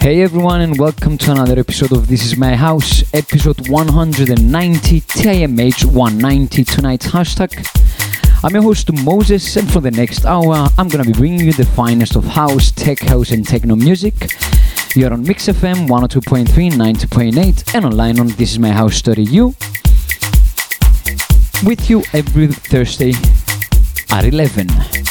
Hey everyone, and welcome to another episode of This Is My House, episode 190, TIMH 190, tonight's hashtag. I'm your host Moses, and for the next hour, I'm gonna be bringing you the finest of house, tech house, and techno music. You're on Mix FM 102.3, 90.8, and online on thisismyhouse.eu. With you every Thursday at 11.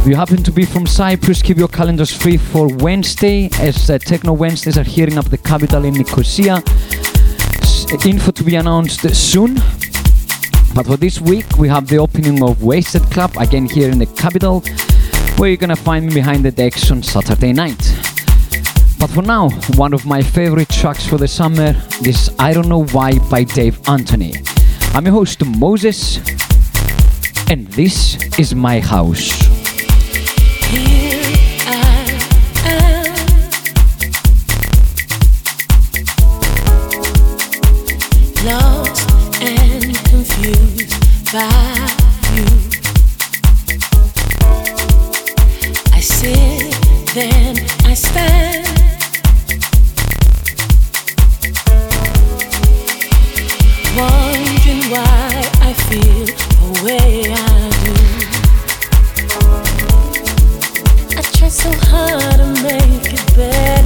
If you happen to be from Cyprus, keep your calendars free for Wednesday, as uh, Techno Wednesdays are heating up the capital in Nicosia. S- info to be announced soon. But for this week, we have the opening of Wasted Club, again here in the capital, where you're gonna find me behind the decks on Saturday night. But for now, one of my favorite tracks for the summer is I Don't Know Why by Dave Anthony. I'm your host, Moses, and this is my house. So hard to make it better.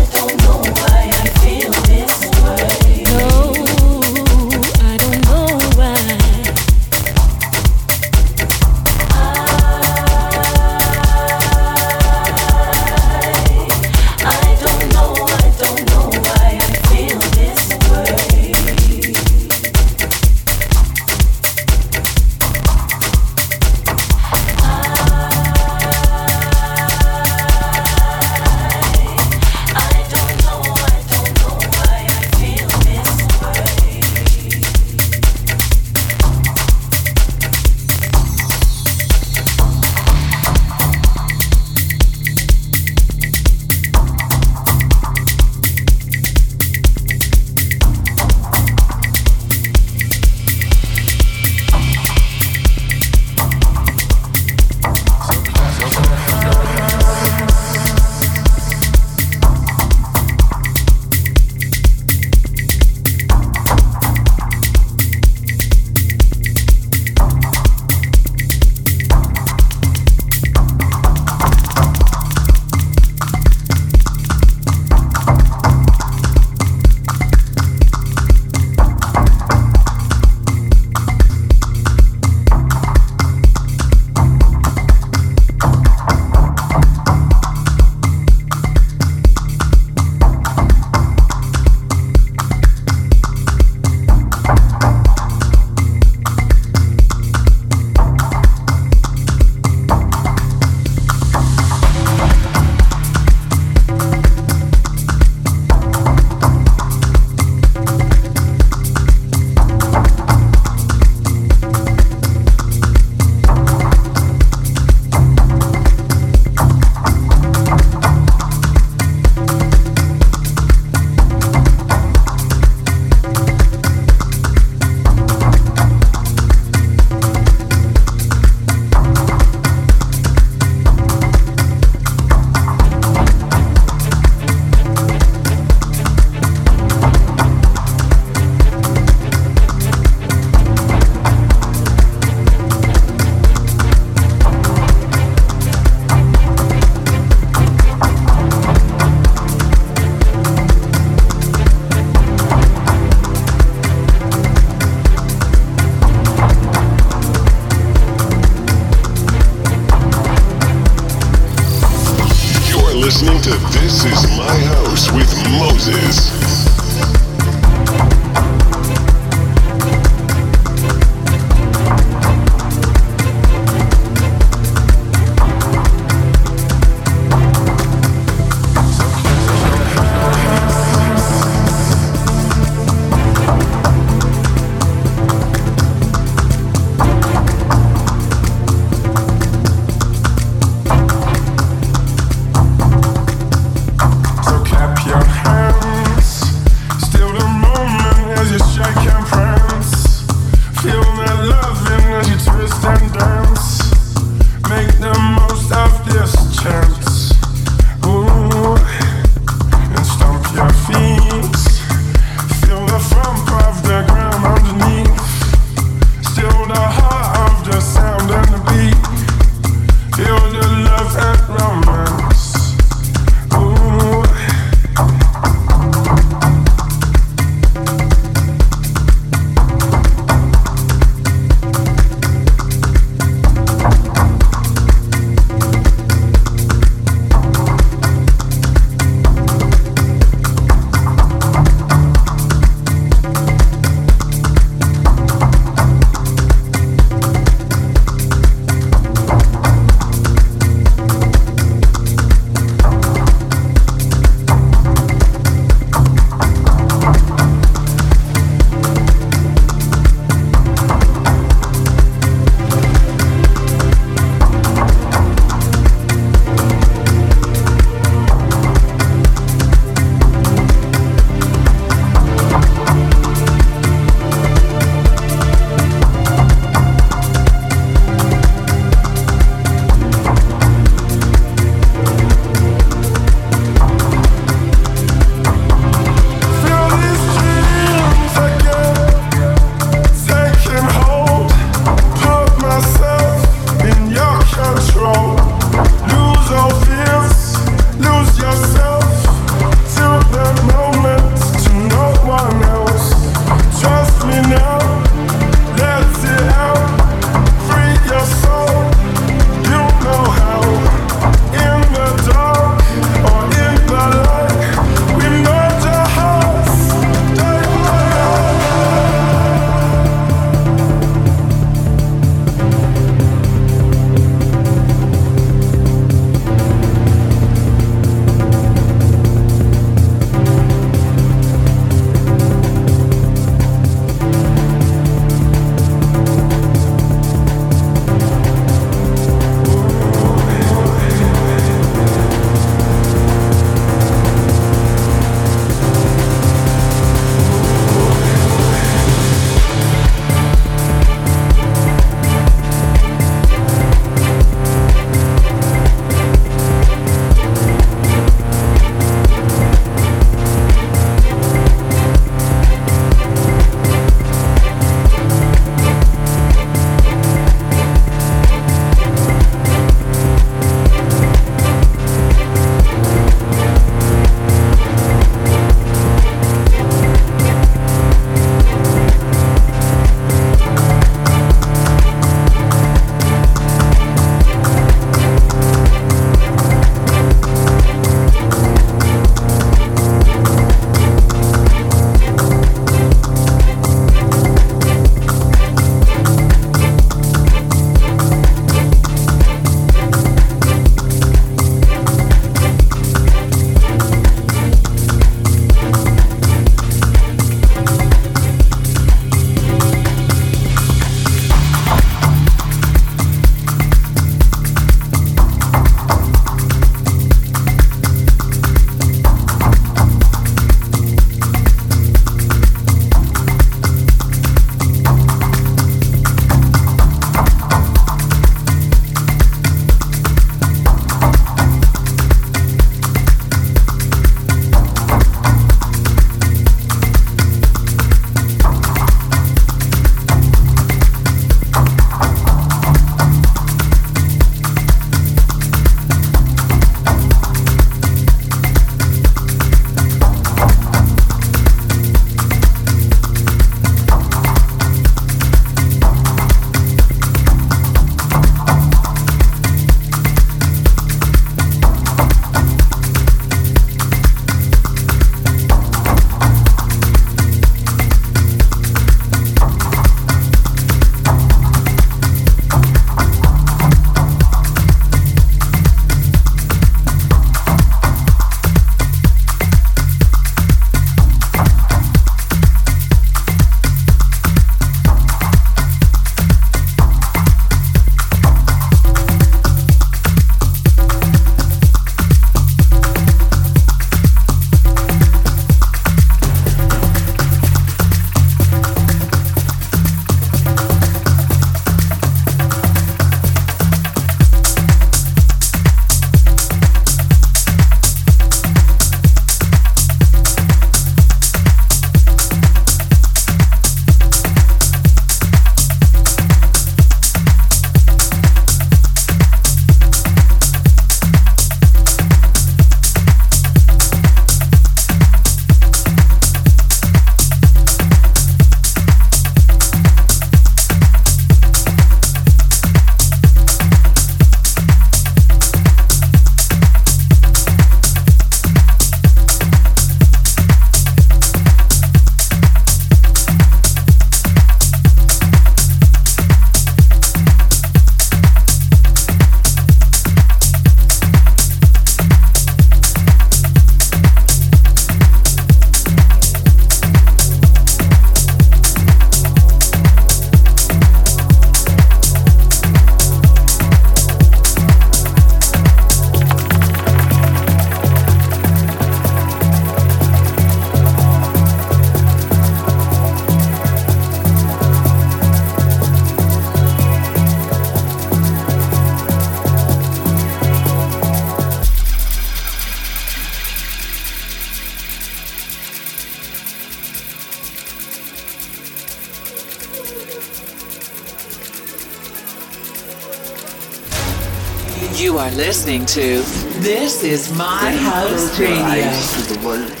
Are listening to This is My House Radio. eyes to the world.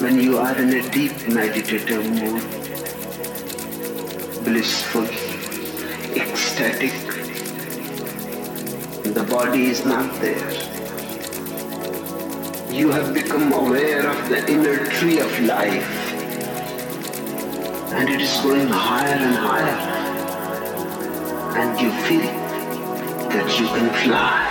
When you are in a deep meditative mood, blissful, ecstatic, the body is not there. You have become aware of the inner tree of life, and it is going higher and higher, and you feel that you can fly.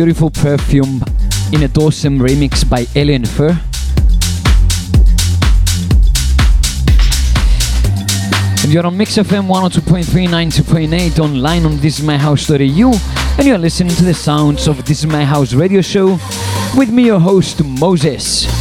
Beautiful Perfume in a Dawson remix by Alien Fur. And you're on Mix FM 102.3, 92.8 online on thisismyhouse.eu and you're listening to the sounds of This Is My House radio show with me, your host, Moses.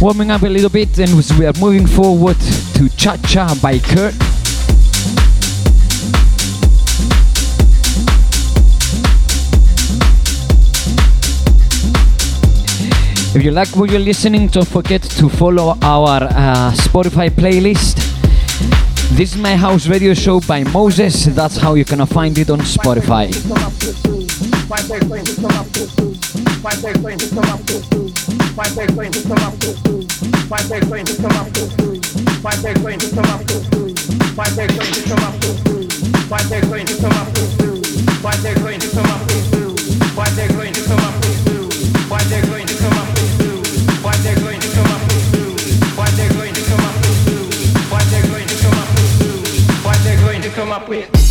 Warming up a little bit and we are moving forward to Cha Cha by Kurt. If you like what you're listening, don't forget to follow our uh, Spotify playlist. This is my house radio show by Moses. That's how you're gonna find it on Spotify. Come up with Come up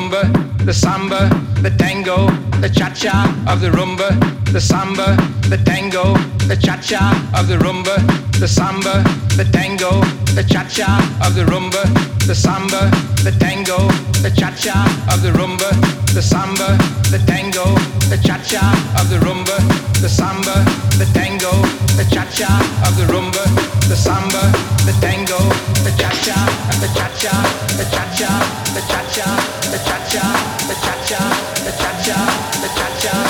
rumba, the samba, the tango, the cha-cha of the rumba, the samba, the tango, the cha-cha of the rumba, the samba, the tango, the cha-cha of the rumba, the samba, the tango, the cha-cha of the rumba, the samba, the tango, the cha-cha of the rumba, the samba, the tango, the cha-cha of the rumba, the samba, the tango, the cha-cha, the cha-cha, the cha-cha, the cha-cha, the cha-cha, the cha-cha, the cha-cha, cha cha.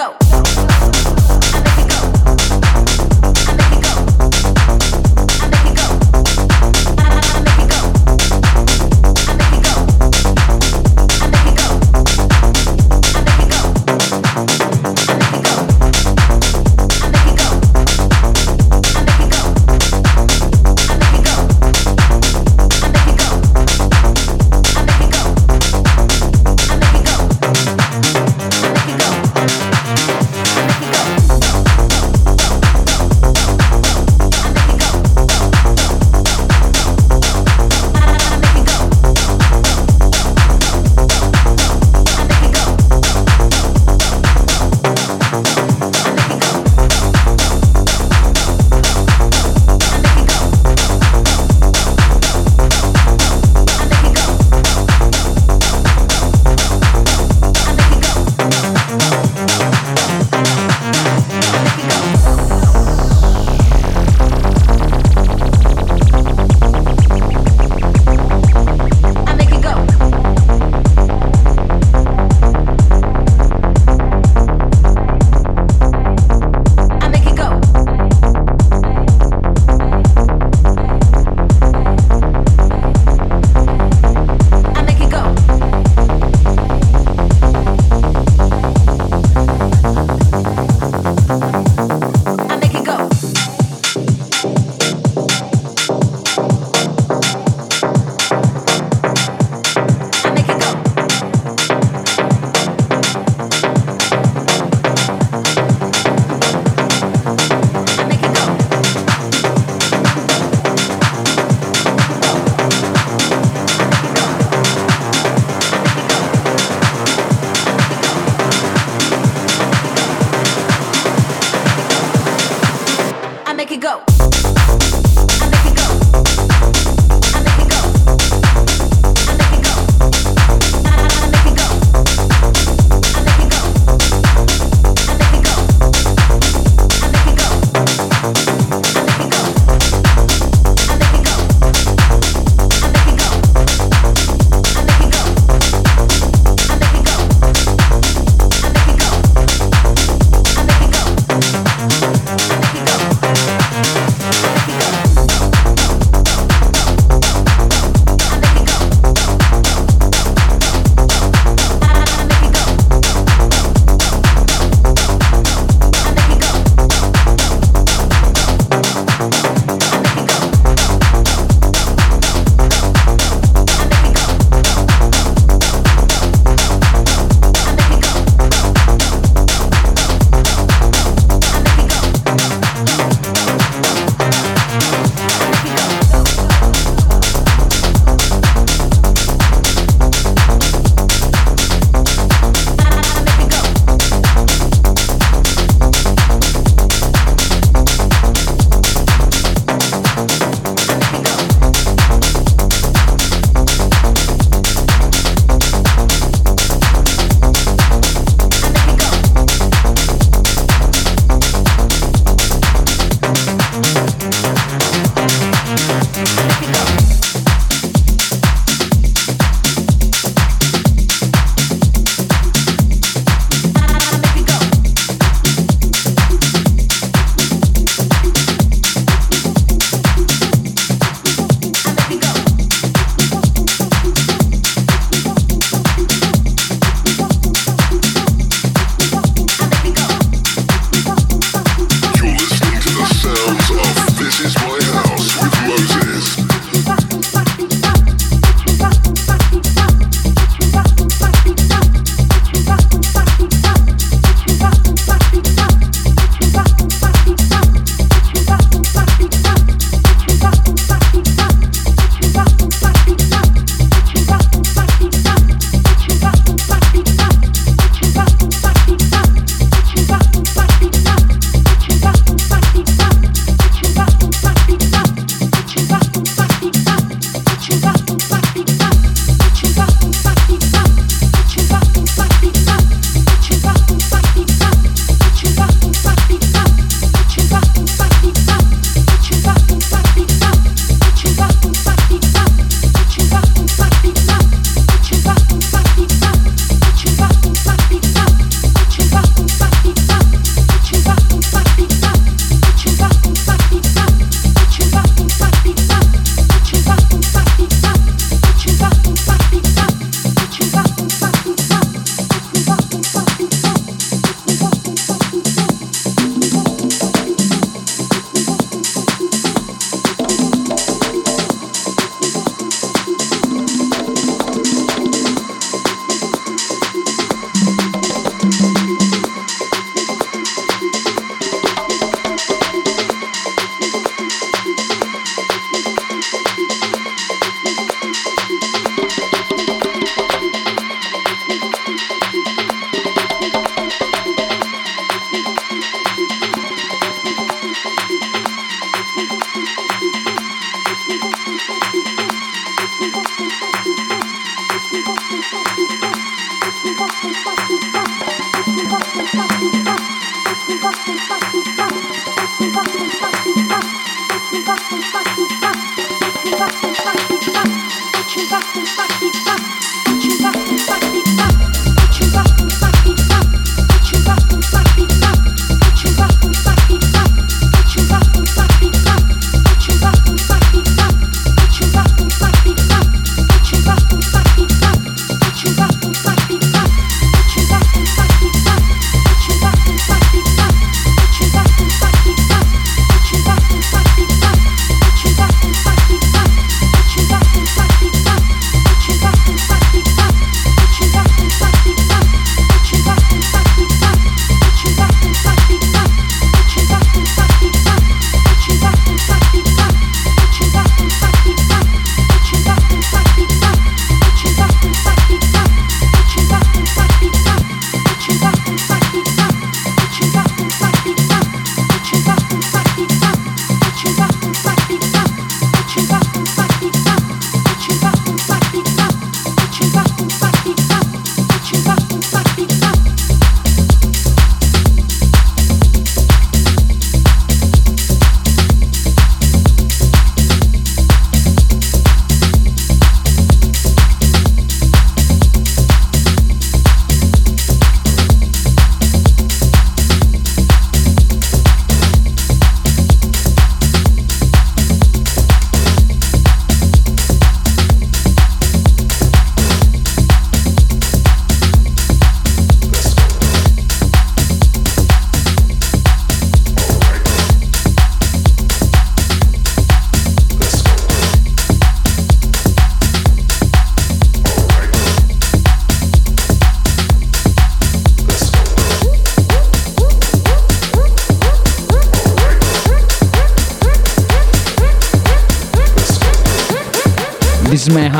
go.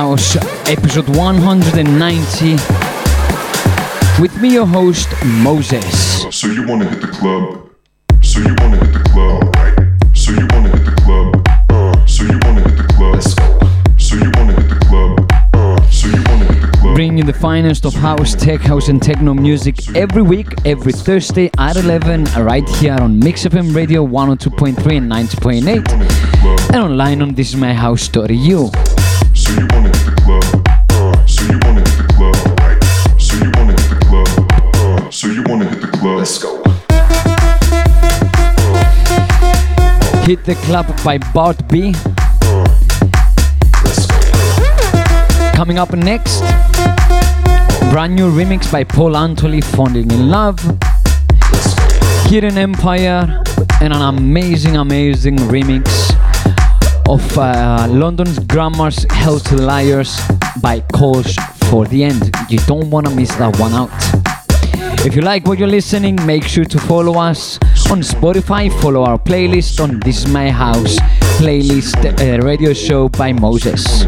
House, episode 190. With me, your host, Moses. So you wanna hit the club? So you wanna hit the club? Right. So you wanna hit the club? Uh. So you wanna hit the club? So you wanna hit the club? Uh. So you wanna hit the club? Bringing the finest of house, tech house, and techno music every week, every Thursday at 11, right here on Mix FM Radio 102.3 and 90.8, and online on thisismyhouse.eu. So you wanna hit the club? Uh. So you hit uh, the club? Right. So you wanna hit the club? Uh, so you wanna hit the club? Let's go. Hit the Club by Bart B. Coming up next, brand new remix by Paul Antoli, Falling in Love. Hidden Empire, and an amazing, amazing remix of uh, London's Grammar's Hell to Liars by Calls for the End. You don't want to miss that one out. If you like what you're listening, make sure to follow us on Spotify, follow our playlist on This Is My House playlist uh, radio show by Moses.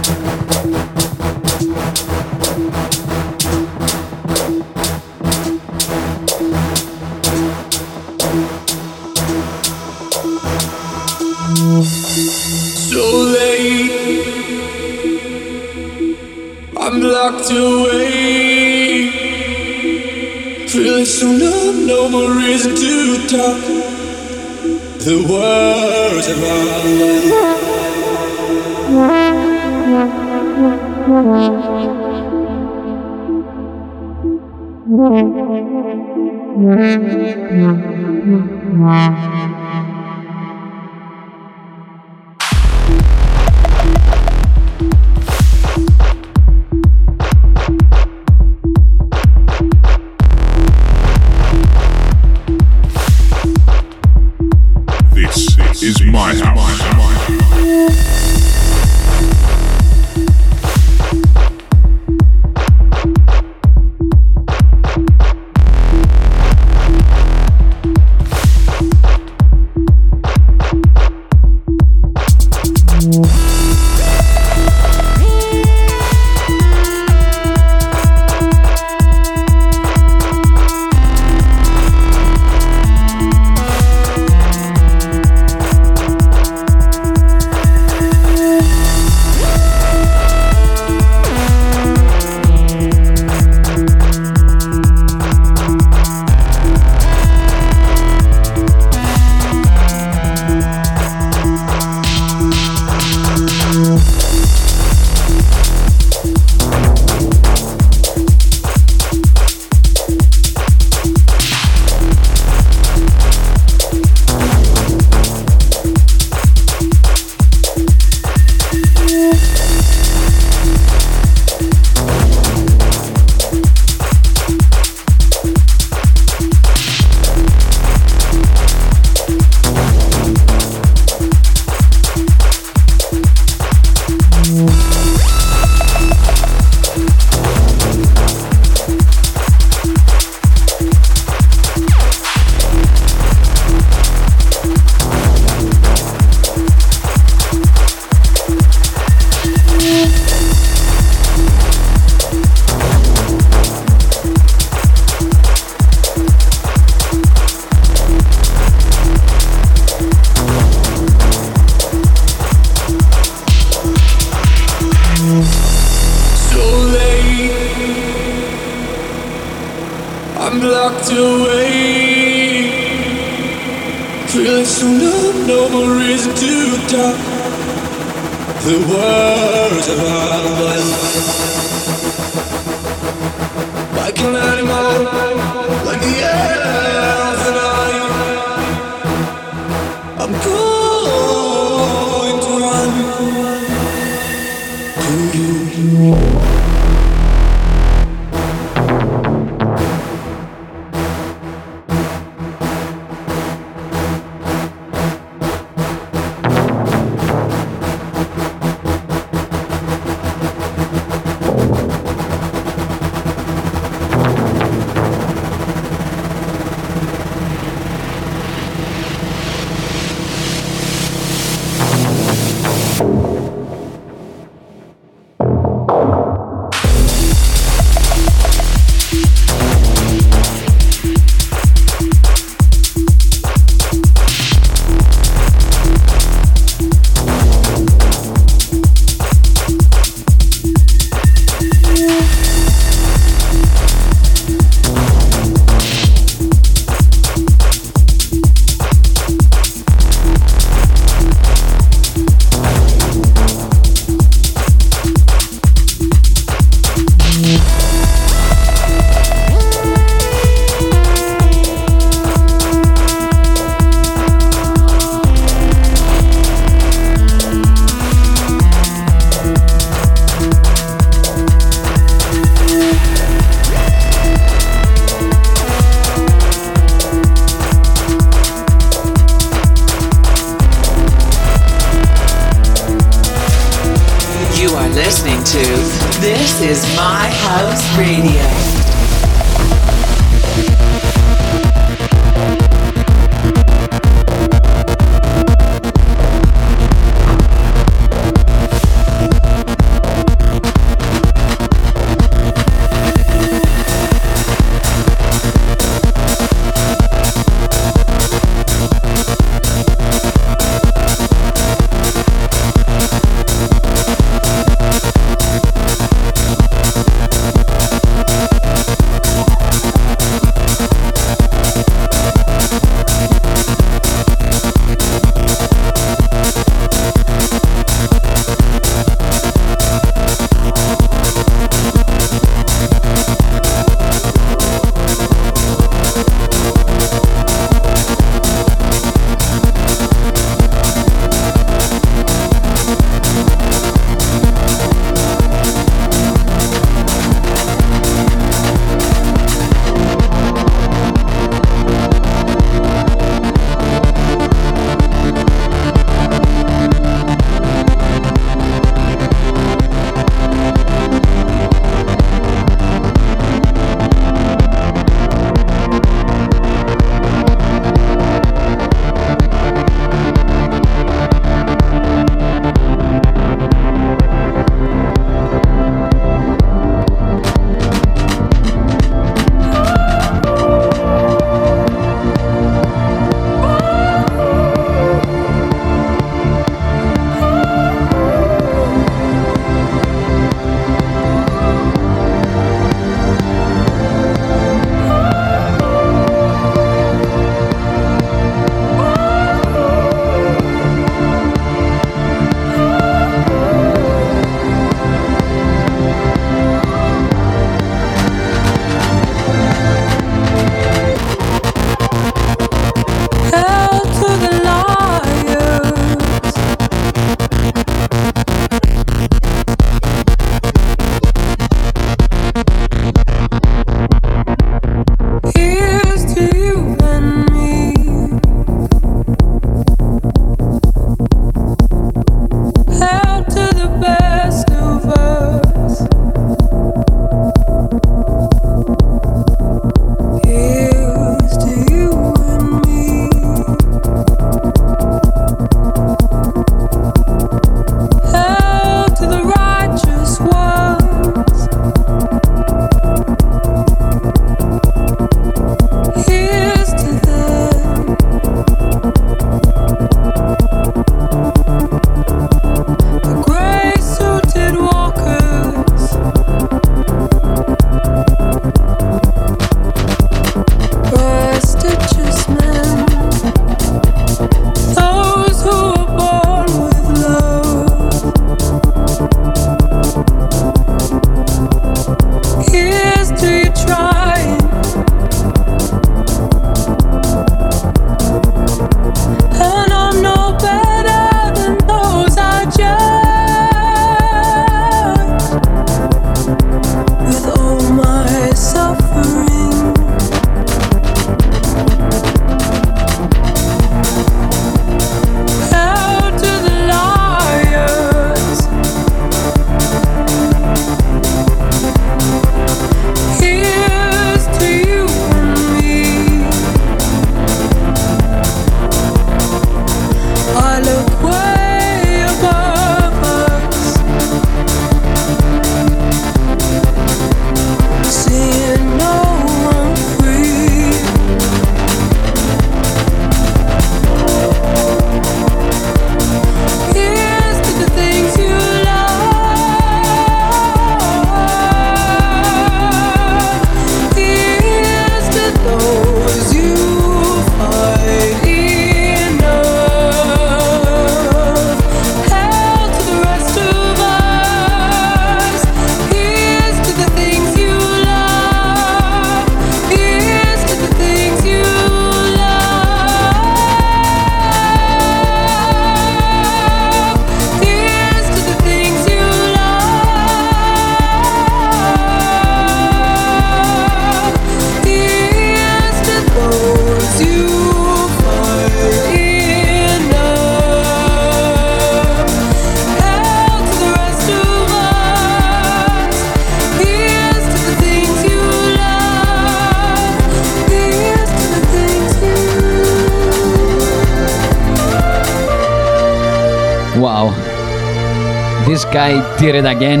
Guy did it again.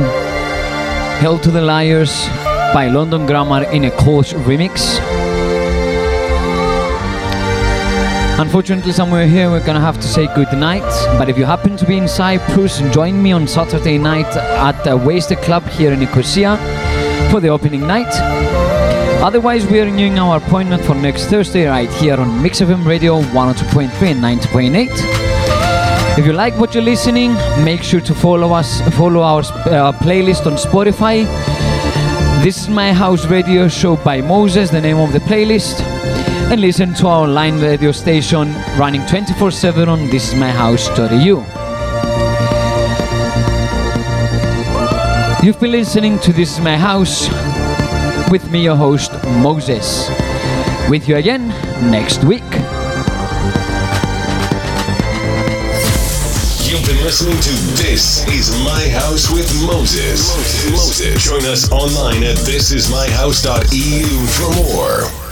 Hell to the Liars by London Grammar in a close remix. Unfortunately, somewhere here we're gonna have to say good night. But if you happen to be in Cyprus, join me on Saturday night at the Wasted Club here in Nicosia for the opening night. Otherwise, we are renewing our appointment for next Thursday right here on Mix FM Radio 102.3 and 90.8. If you like what you're listening, make sure to follow us, follow our uh, playlist on Spotify. This is my house radio show by Moses, the name of the playlist, and listen to our online radio station running 24/7 on thisismyhouse.eu. You've been listening to This Is My House with me, your host Moses. With you again next week. Listening to This Is My House with Moses. Moses. Moses. Join us online at thisismyhouse.eu for more.